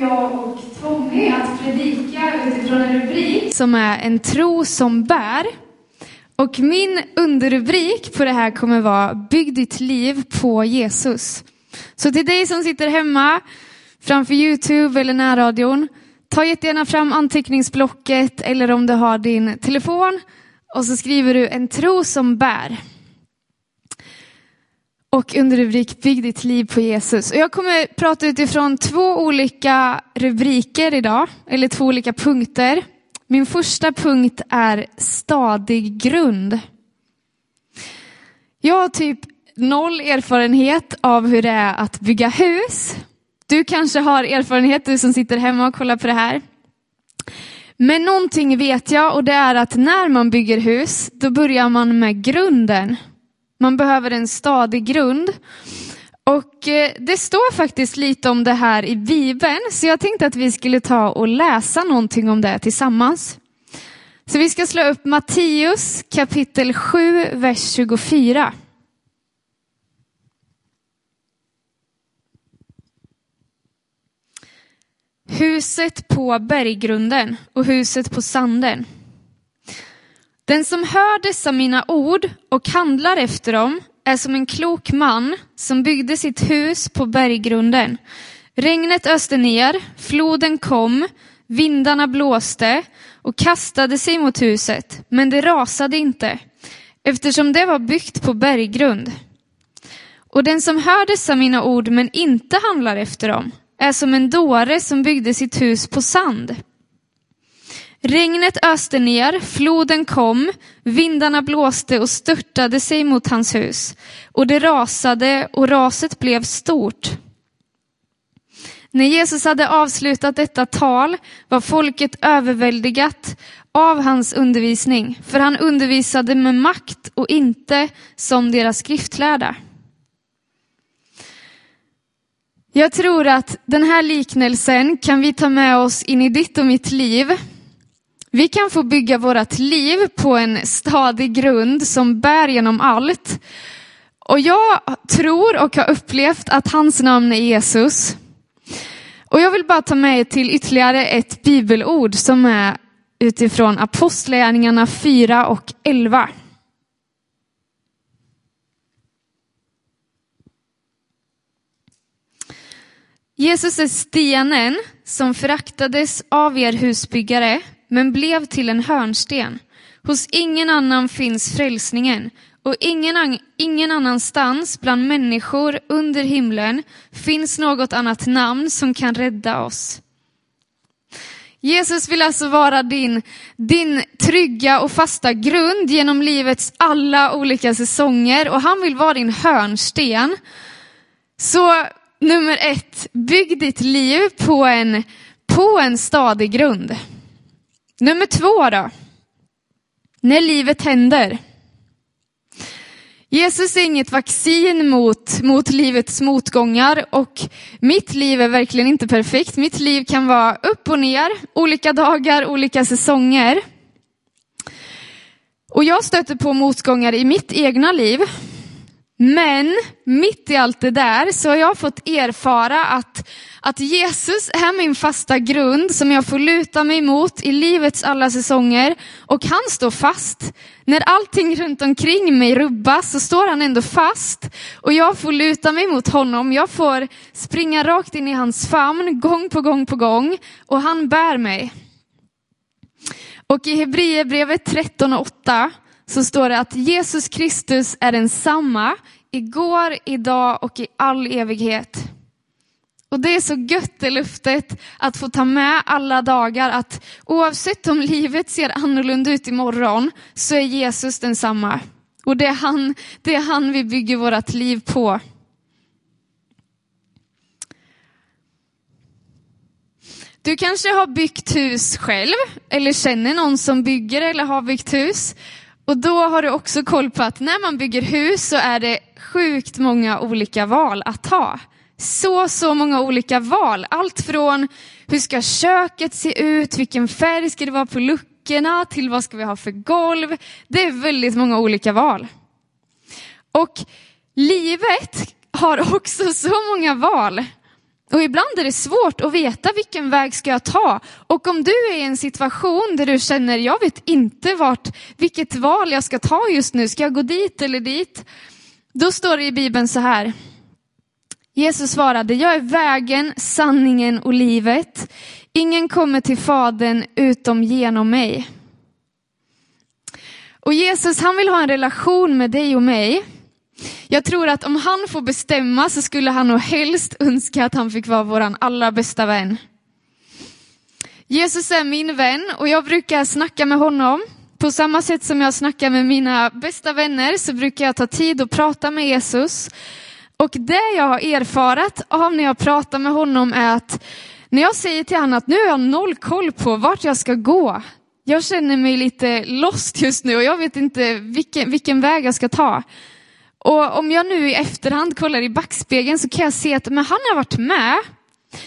jag och Tommy att predika utifrån en rubrik som är En tro som bär. Och min underrubrik på det här kommer vara Bygg ditt liv på Jesus. Så till dig som sitter hemma framför Youtube eller närradion, ta jättegärna fram anteckningsblocket eller om du har din telefon och så skriver du En tro som bär. Och under rubrik Bygg ditt liv på Jesus. Och jag kommer prata utifrån två olika rubriker idag, eller två olika punkter. Min första punkt är stadig grund. Jag har typ noll erfarenhet av hur det är att bygga hus. Du kanske har erfarenhet, du som sitter hemma och kollar på det här. Men någonting vet jag och det är att när man bygger hus, då börjar man med grunden. Man behöver en stadig grund. Och eh, det står faktiskt lite om det här i Bibeln, så jag tänkte att vi skulle ta och läsa någonting om det tillsammans. Så vi ska slå upp Matteus kapitel 7, vers 24. Huset på berggrunden och huset på sanden. Den som hör dessa mina ord och handlar efter dem är som en klok man som byggde sitt hus på berggrunden. Regnet öste ner, floden kom, vindarna blåste och kastade sig mot huset, men det rasade inte, eftersom det var byggt på berggrund. Och den som hör dessa mina ord men inte handlar efter dem är som en dåre som byggde sitt hus på sand. Regnet öste ner, floden kom, vindarna blåste och störtade sig mot hans hus. Och det rasade och raset blev stort. När Jesus hade avslutat detta tal var folket överväldigat av hans undervisning, för han undervisade med makt och inte som deras skriftlärda. Jag tror att den här liknelsen kan vi ta med oss in i ditt och mitt liv vi kan få bygga vårt liv på en stadig grund som bär genom allt. Och jag tror och har upplevt att hans namn är Jesus. Och jag vill bara ta med er till ytterligare ett bibelord som är utifrån Apostlagärningarna 4 och 11. Jesus är stenen som föraktades av er husbyggare men blev till en hörnsten. Hos ingen annan finns frälsningen och ingen, ingen annanstans bland människor under himlen finns något annat namn som kan rädda oss. Jesus vill alltså vara din, din trygga och fasta grund genom livets alla olika säsonger och han vill vara din hörnsten. Så nummer ett, bygg ditt liv på en, på en stadig grund. Nummer två då. När livet händer. Jesus är inget vaccin mot, mot livets motgångar och mitt liv är verkligen inte perfekt. Mitt liv kan vara upp och ner, olika dagar, olika säsonger. Och jag stöter på motgångar i mitt egna liv. Men mitt i allt det där så har jag fått erfara att, att Jesus är min fasta grund som jag får luta mig mot i livets alla säsonger. Och han står fast. När allting runt omkring mig rubbas så står han ändå fast. Och jag får luta mig mot honom. Jag får springa rakt in i hans famn gång på gång på gång. Och han bär mig. Och i Hebreerbrevet 13 och 8 så står det att Jesus Kristus är densamma igår, idag och i all evighet. Och det är så gött i luftet att få ta med alla dagar att oavsett om livet ser annorlunda ut imorgon så är Jesus densamma. Och det är han, det är han vi bygger vårt liv på. Du kanske har byggt hus själv eller känner någon som bygger eller har byggt hus. Och då har du också koll på att när man bygger hus så är det sjukt många olika val att ta. Så, så många olika val. Allt från hur ska köket se ut, vilken färg ska det vara på luckorna, till vad ska vi ha för golv. Det är väldigt många olika val. Och livet har också så många val. Och ibland är det svårt att veta vilken väg ska jag ta. Och om du är i en situation där du känner, jag vet inte vart, vilket val jag ska ta just nu, ska jag gå dit eller dit? Då står det i Bibeln så här. Jesus svarade, jag är vägen, sanningen och livet. Ingen kommer till Fadern utom genom mig. Och Jesus han vill ha en relation med dig och mig. Jag tror att om han får bestämma så skulle han nog helst önska att han fick vara vår allra bästa vän. Jesus är min vän och jag brukar snacka med honom. På samma sätt som jag snackar med mina bästa vänner så brukar jag ta tid och prata med Jesus. Och det jag har erfarat av när jag pratar med honom är att när jag säger till honom att nu har jag noll koll på vart jag ska gå. Jag känner mig lite lost just nu och jag vet inte vilken, vilken väg jag ska ta. Och om jag nu i efterhand kollar i backspegeln så kan jag se att men han har varit med.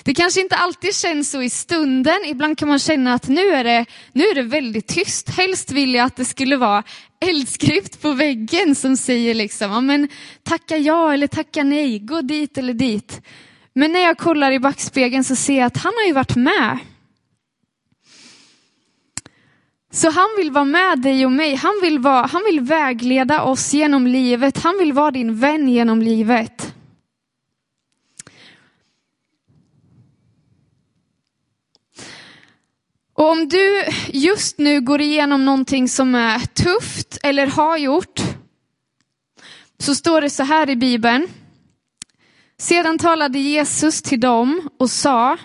Det kanske inte alltid känns så i stunden. Ibland kan man känna att nu är det, nu är det väldigt tyst. Helst vill jag att det skulle vara eldskrift på väggen som säger liksom, ja, men tacka ja eller tacka nej, gå dit eller dit. Men när jag kollar i backspegeln så ser jag att han har ju varit med. Så han vill vara med dig och mig. Han vill, vara, han vill vägleda oss genom livet. Han vill vara din vän genom livet. Och om du just nu går igenom någonting som är tufft eller har gjort, så står det så här i Bibeln. Sedan talade Jesus till dem och sa,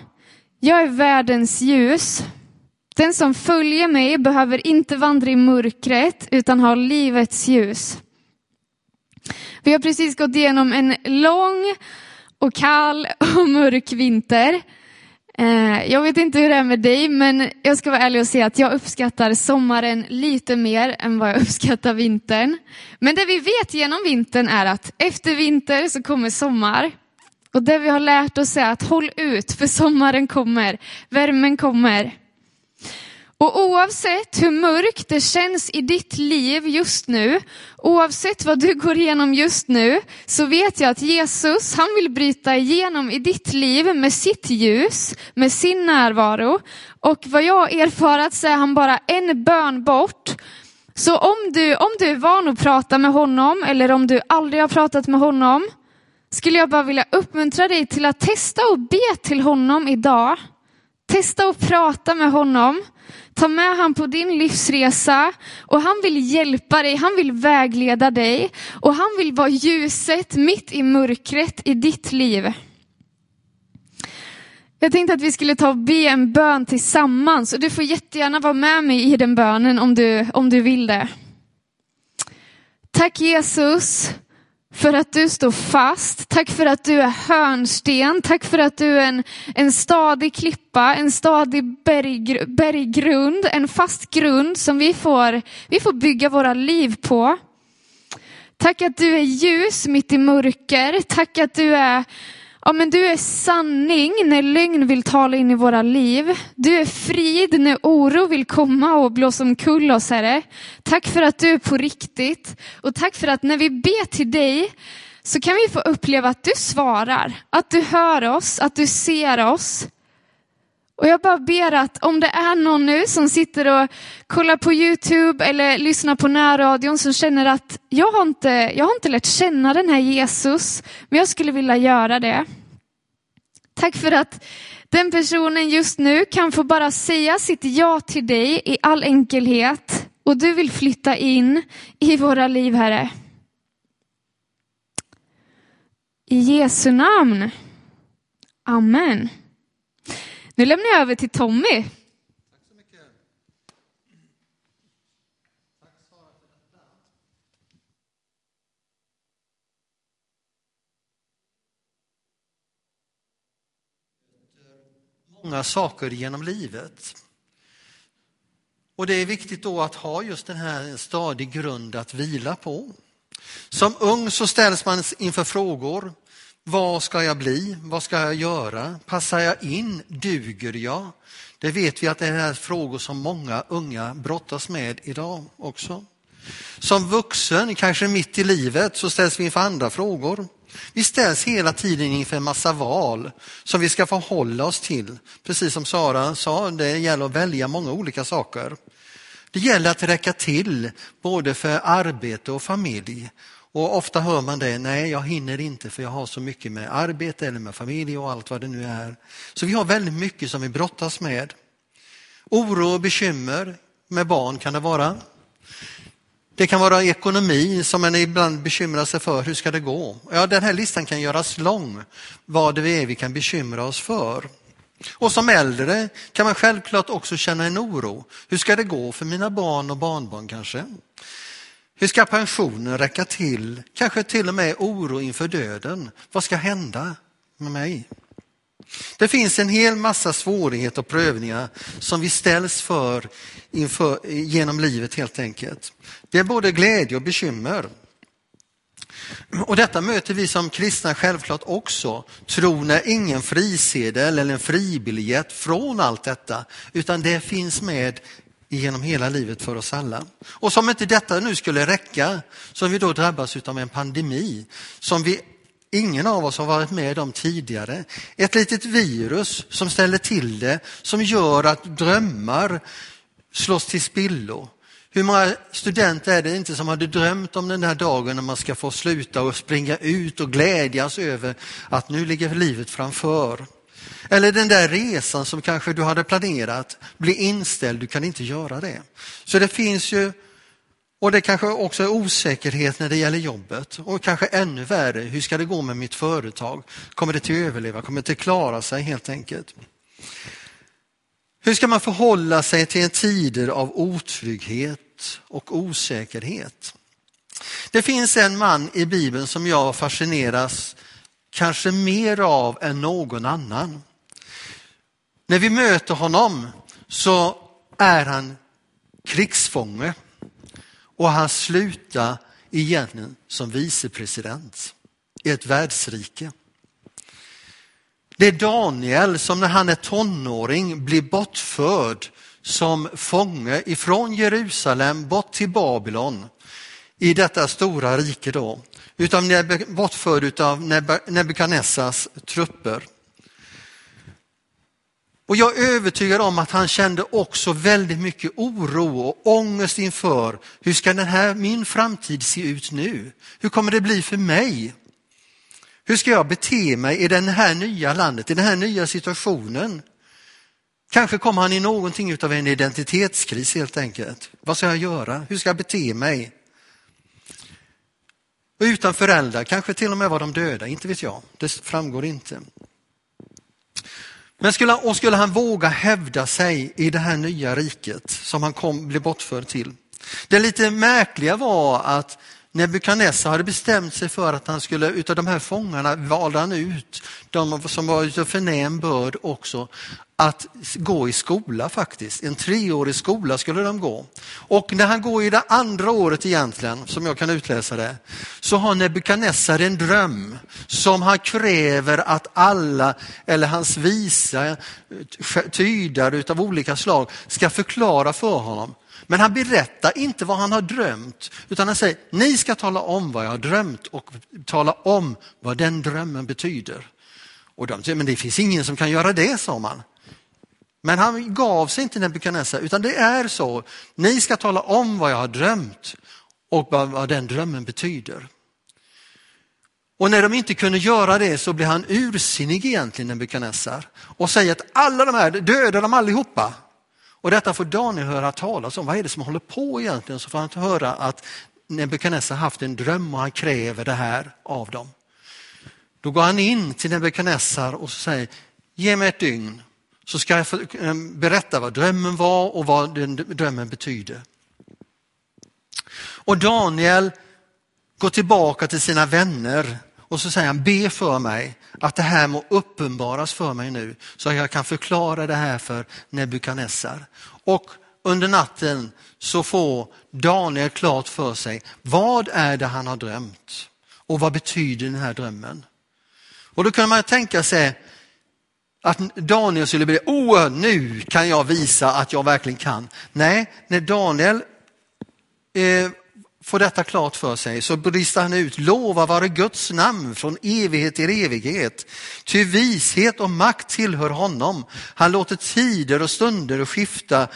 jag är världens ljus. Den som följer mig behöver inte vandra i mörkret utan har livets ljus. Vi har precis gått igenom en lång och kall och mörk vinter. Eh, jag vet inte hur det är med dig, men jag ska vara ärlig och säga att jag uppskattar sommaren lite mer än vad jag uppskattar vintern. Men det vi vet genom vintern är att efter vinter så kommer sommar. Och det vi har lärt oss är att håll ut, för sommaren kommer, värmen kommer. Och oavsett hur mörkt det känns i ditt liv just nu, oavsett vad du går igenom just nu, så vet jag att Jesus, han vill bryta igenom i ditt liv med sitt ljus, med sin närvaro. Och vad jag har erfarat så är han bara en bön bort. Så om du, om du är van att prata med honom, eller om du aldrig har pratat med honom, skulle jag bara vilja uppmuntra dig till att testa och be till honom idag. Testa att prata med honom. Ta med han på din livsresa och han vill hjälpa dig, han vill vägleda dig och han vill vara ljuset mitt i mörkret i ditt liv. Jag tänkte att vi skulle ta och be en bön tillsammans och du får jättegärna vara med mig i den bönen om du, om du vill det. Tack Jesus för att du står fast. Tack för att du är hörnsten. Tack för att du är en, en stadig klippa, en stadig berggr berggrund, en fast grund som vi får, vi får bygga våra liv på. Tack att du är ljus mitt i mörker. Tack att du är Ja, men du är sanning när lögn vill tala in i våra liv. Du är frid när oro vill komma och blåsa omkull oss, Herre. Tack för att du är på riktigt. Och tack för att när vi ber till dig så kan vi få uppleva att du svarar, att du hör oss, att du ser oss. Och jag bara ber att om det är någon nu som sitter och kollar på Youtube eller lyssnar på närradion som känner att jag har, inte, jag har inte lärt känna den här Jesus, men jag skulle vilja göra det. Tack för att den personen just nu kan få bara säga sitt ja till dig i all enkelhet och du vill flytta in i våra liv, Herre. I Jesu namn. Amen. Nu lämnar jag över till Tommy. Tack så mycket. Tack Sara för nästa. många saker genom livet. Och det är viktigt då att ha just den här stadig grund att vila på. Som ung så ställs man inför frågor. Vad ska jag bli? Vad ska jag göra? Passar jag in? Duger jag? Det vet vi att det är frågor som många unga brottas med idag också. Som vuxen, kanske mitt i livet, så ställs vi inför andra frågor. Vi ställs hela tiden inför en massa val som vi ska förhålla oss till. Precis som Sara sa, det gäller att välja många olika saker. Det gäller att räcka till både för arbete och familj. Och ofta hör man det, nej jag hinner inte för jag har så mycket med arbete eller med familj och allt vad det nu är. Så vi har väldigt mycket som vi brottas med. Oro och bekymmer med barn kan det vara. Det kan vara ekonomi som man ibland bekymrar sig för, hur ska det gå? Ja, den här listan kan göras lång, vad det är vi kan bekymra oss för. Och som äldre kan man självklart också känna en oro. Hur ska det gå för mina barn och barnbarn kanske? Hur ska pensionen räcka till? Kanske till och med oro inför döden. Vad ska hända med mig? Det finns en hel massa svårigheter och prövningar som vi ställs för inför, genom livet helt enkelt. Det är både glädje och bekymmer. Och detta möter vi som kristna självklart också. Tron är ingen frisedel eller en fribiljett från allt detta, utan det finns med genom hela livet för oss alla. Och som inte detta nu skulle räcka, så vi då drabbas av en pandemi som vi ingen av oss har varit med om tidigare. Ett litet virus som ställer till det, som gör att drömmar slås till spillo. Hur många studenter är det inte som hade drömt om den här dagen när man ska få sluta och springa ut och glädjas över att nu ligger livet framför. Eller den där resan som kanske du hade planerat blir inställd, du kan inte göra det. Så det finns ju, och det kanske också är osäkerhet när det gäller jobbet och kanske ännu värre, hur ska det gå med mitt företag? Kommer det till att överleva? Kommer det att klara sig helt enkelt? Hur ska man förhålla sig till en tider av otrygghet och osäkerhet? Det finns en man i Bibeln som jag fascineras kanske mer av än någon annan. När vi möter honom så är han krigsfånge och han slutar egentligen som vicepresident i ett världsrike. Det är Daniel som när han är tonåring blir bortförd som fånge ifrån Jerusalem bort till Babylon i detta stora rike då. Utan bortförd av Nebukadnessars trupper. Och jag är övertygad om att han kände också väldigt mycket oro och ångest inför hur ska den här, min framtid se ut nu? Hur kommer det bli för mig? Hur ska jag bete mig i det här nya landet, i den här nya situationen? Kanske kommer han i någonting av en identitetskris helt enkelt. Vad ska jag göra? Hur ska jag bete mig? Och utan föräldrar, kanske till och med var de döda, inte vet jag. Det framgår inte. Men skulle, och skulle han våga hävda sig i det här nya riket som han kom, blev bortförd till? Det lite märkliga var att Nebukadnessar hade bestämt sig för att han skulle, utav de här fångarna valde han ut de som var utav förnäm börd också, att gå i skola faktiskt. En treårig skola skulle de gå. Och när han går i det andra året egentligen, som jag kan utläsa det, så har Nebukadnessar en dröm som han kräver att alla, eller hans visa eh, tydare utav olika slag, ska förklara för honom. Men han berättar inte vad han har drömt, utan han säger, ni ska tala om vad jag har drömt och tala om vad den drömmen betyder. Och de säger, men det finns ingen som kan göra det, sa man. Men han gav sig inte Nebukadnessar, utan det är så, ni ska tala om vad jag har drömt och vad den drömmen betyder. Och när de inte kunde göra det så blir han ursinnig egentligen, Nebukadnessar, och säger att alla de här, döda dem allihopa. Och detta får Daniel höra talas om. Vad är det som håller på egentligen? Så får han höra att Nebukadnessar haft en dröm och han kräver det här av dem. Då går han in till Nebukadnessar och säger, ge mig ett dygn så ska jag eh, berätta vad drömmen var och vad den drömmen betyder. Och Daniel går tillbaka till sina vänner och så säger han, be för mig att det här må uppenbaras för mig nu så att jag kan förklara det här för Nebukadnessar. Och under natten så får Daniel klart för sig, vad är det han har drömt? Och vad betyder den här drömmen? Och då kan man tänka sig att Daniel skulle bli, oh nu kan jag visa att jag verkligen kan. Nej, när Daniel eh, får detta klart för sig så brister han ut, lova vare Guds namn från evighet till evighet. Ty vishet och makt tillhör honom. Han låter tider och stunder skifta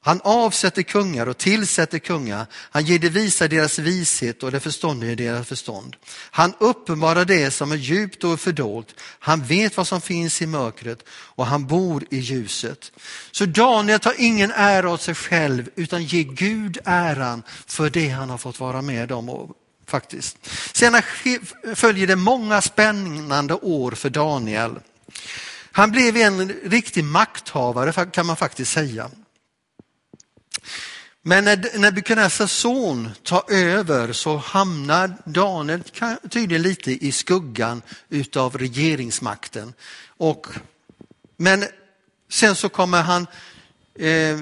han avsätter kungar och tillsätter kungar. Han ger det visa deras vishet och det förståndiga deras förstånd. Han uppenbarar det som är djupt och fördolt. Han vet vad som finns i mörkret och han bor i ljuset. Så Daniel tar ingen ära åt sig själv utan ger Gud äran för det han har fått vara med om. Faktiskt. Sen följer det många spännande år för Daniel. Han blev en riktig makthavare kan man faktiskt säga. Men när Nebukadnessars son tar över så hamnar Daniel tydligen lite i skuggan utav regeringsmakten. Och, men sen så kommer han, eh,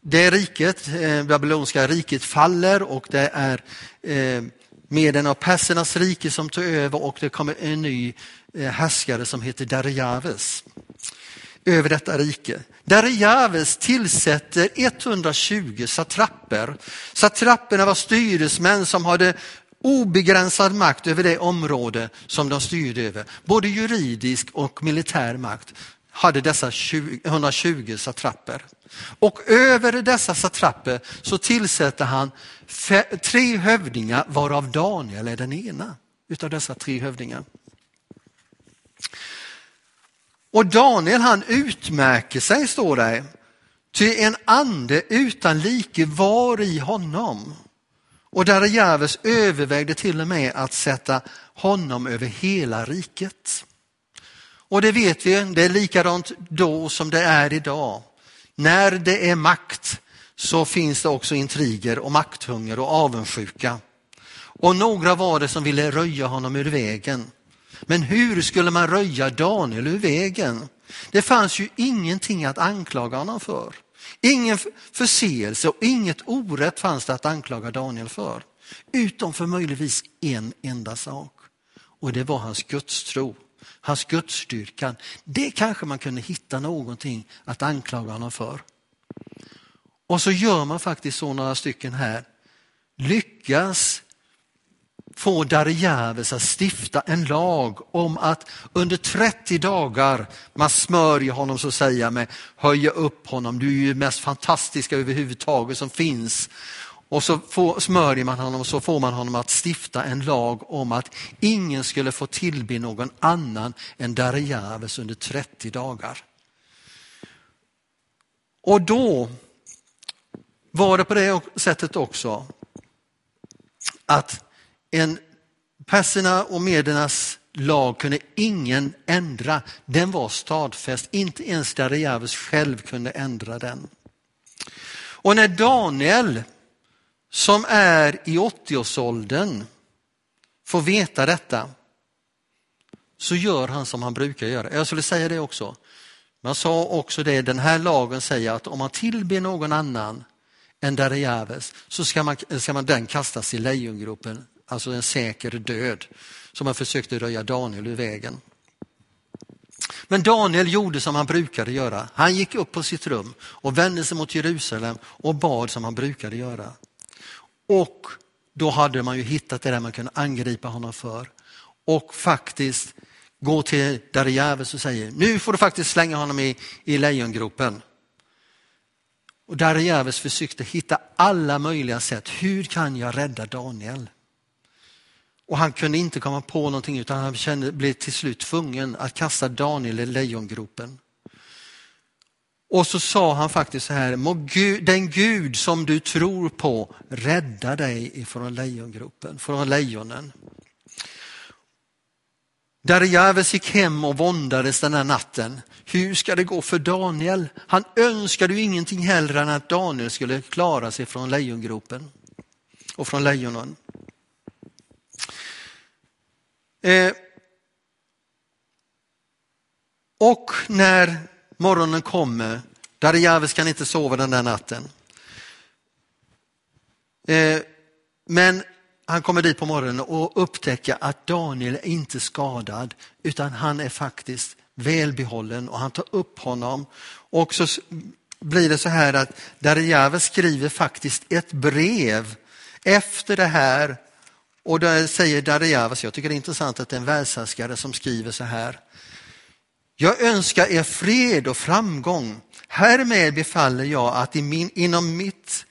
det riket, eh, babyloniska riket faller och det är eh, Meden av persernas rike som tar över och det kommer en ny eh, härskare som heter Darijaves över detta rike. Darijaves tillsätter 120 satrapper. Satrapperna var styresmän som hade obegränsad makt över det område som de styrde över. Både juridisk och militär makt hade dessa 120 satrapper. Och över dessa satrapper så tillsätter han tre hövdingar varav Daniel är den ena utav dessa tre hövdingar. Och Daniel han utmärker sig, står det, ty en ande utan like var i honom. Och Darjaves övervägde till och med att sätta honom över hela riket. Och det vet vi, det är likadant då som det är idag. När det är makt så finns det också intriger och makthunger och avundsjuka. Och några var det som ville röja honom ur vägen. Men hur skulle man röja Daniel ur vägen? Det fanns ju ingenting att anklaga honom för. Ingen förseelse och inget orätt fanns det att anklaga Daniel för. Utom för möjligtvis en enda sak. Och det var hans gudstro, hans gudsstyrkan. Det kanske man kunde hitta någonting att anklaga honom för. Och så gör man faktiskt så några stycken här. Lyckas få Darjaves att stifta en lag om att under 30 dagar man smörjer honom så att säga med höja upp honom. Du är ju mest fantastiska överhuvudtaget som finns. Och så får, smörjer man honom och så får man honom att stifta en lag om att ingen skulle få tillbe någon annan än Darjaves under 30 dagar. Och då var det på det sättet också att en perserna och medernas lag kunde ingen ändra. Den var stadfäst, inte ens Darijaves själv kunde ändra den. Och när Daniel, som är i 80-årsåldern, får veta detta, så gör han som han brukar göra. Jag skulle säga det också. Man sa också det, den här lagen säger att om man tillber någon annan än Darijaves så ska man, ska man den kastas i lejongropen alltså en säker död, som han försökte röja Daniel ur vägen. Men Daniel gjorde som han brukade göra. Han gick upp på sitt rum och vände sig mot Jerusalem och bad som han brukade göra. Och då hade man ju hittat det där man kunde angripa honom för och faktiskt gå till Darjaves och säga nu får du faktiskt slänga honom i, i lejongropen. Och Darjaves försökte hitta alla möjliga sätt. Hur kan jag rädda Daniel? Och han kunde inte komma på någonting utan han kände, blev till slut tvungen att kasta Daniel i lejongropen. Och så sa han faktiskt så här, må Gud, den Gud som du tror på rädda dig ifrån lejongropen, från lejonen. Darijaves gick hem och våndades den här natten. Hur ska det gå för Daniel? Han önskade ju ingenting hellre än att Daniel skulle klara sig från lejongropen och från lejonen. Eh, och när morgonen kommer, Darijaves kan inte sova den där natten. Eh, men han kommer dit på morgonen och upptäcker att Daniel är inte skadad utan han är faktiskt välbehållen och han tar upp honom. Och så blir det så här att Darijaves skriver faktiskt ett brev efter det här, och där säger Darijavas, jag tycker det är intressant att det är en världshärskare som skriver så här. Jag önskar er fred och framgång. Härmed befaller jag att i min, inom mitt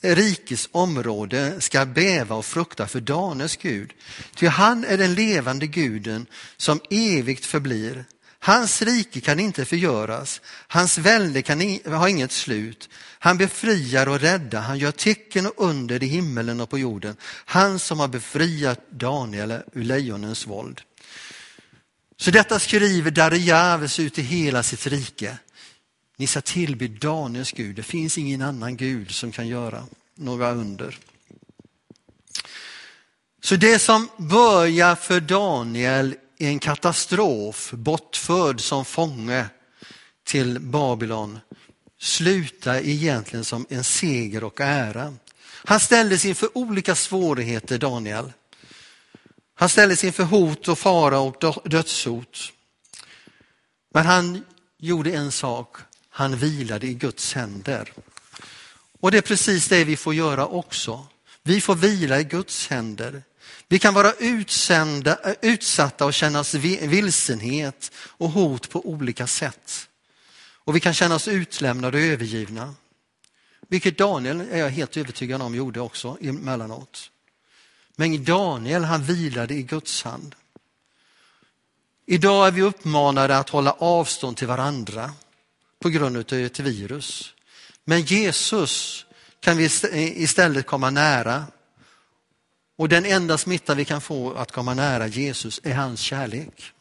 rikes område ska bäva och frukta för Danes Gud. Ty han är den levande guden som evigt förblir. Hans rike kan inte förgöras, hans välde kan ha inget slut. Han befriar och räddar, han gör tecken och under i himmelen och på jorden. Han som har befriat Daniel ur lejonens våld. Så detta skriver Darjaves ut i hela sitt rike. Ni ska tillbe Daniels Gud, det finns ingen annan Gud som kan göra några under. Så det som börjar för Daniel i en katastrof, bortförd som fånge till Babylon, slutar egentligen som en seger och ära. Han ställdes inför olika svårigheter, Daniel. Han ställdes inför hot och fara och dödshot. Men han gjorde en sak, han vilade i Guds händer. Och det är precis det vi får göra också. Vi får vila i Guds händer. Vi kan vara utsända, eh, utsatta och känna vilsenhet och hot på olika sätt. Och vi kan känna oss utlämnade och övergivna. Vilket Daniel är jag helt övertygad om gjorde också emellanåt. Men Daniel han vilade i Guds hand. Idag är vi uppmanade att hålla avstånd till varandra på grund av ett virus. Men Jesus kan vi istället komma nära. Och den enda smitta vi kan få att komma nära Jesus är hans kärlek.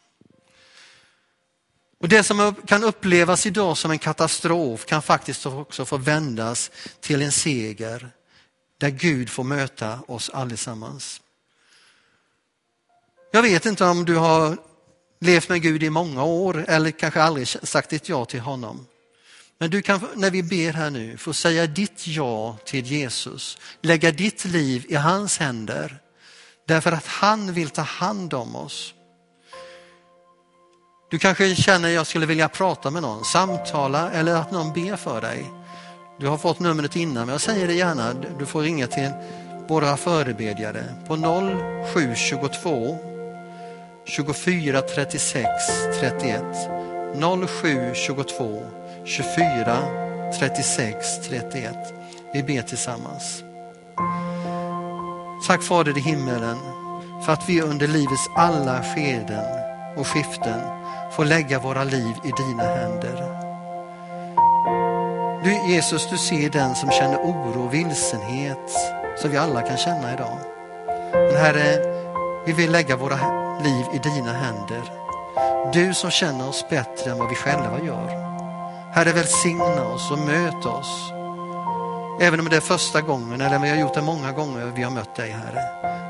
Och Det som kan upplevas idag som en katastrof kan faktiskt också få vändas till en seger där Gud får möta oss allesammans. Jag vet inte om du har levt med Gud i många år eller kanske aldrig sagt ett ja till honom. Men du kan när vi ber här nu få säga ditt ja till Jesus, lägga ditt liv i hans händer därför att han vill ta hand om oss. Du kanske känner att jag skulle vilja prata med någon, samtala eller att någon ber för dig. Du har fått numret innan, men jag säger det gärna. Du får ringa till våra förebedjare på 0722 24 36 31. 0722 24 36 31. Vi ber tillsammans. Tack Fader i himmelen för att vi under livets alla skeden och skiften får lägga våra liv i dina händer. Du Jesus, du ser den som känner oro och vilsenhet som vi alla kan känna idag. Men Herre, vi vill lägga våra liv i dina händer. Du som känner oss bättre än vad vi själva gör. Herre, välsigna oss och möt oss. Även om det är första gången eller vi har gjort det många gånger vi har mött dig, Herre,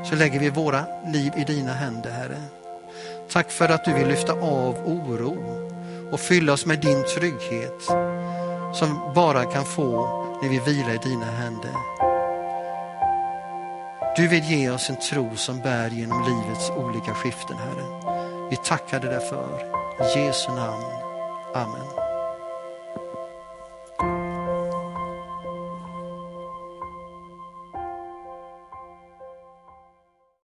så lägger vi våra liv i dina händer, Herre. Tack för att du vill lyfta av oro och fylla oss med din trygghet som bara kan få när vi vilar i dina händer. Du vill ge oss en tro som bär genom livets olika skiften, Herre. Vi tackar dig därför. I Jesu namn. Amen.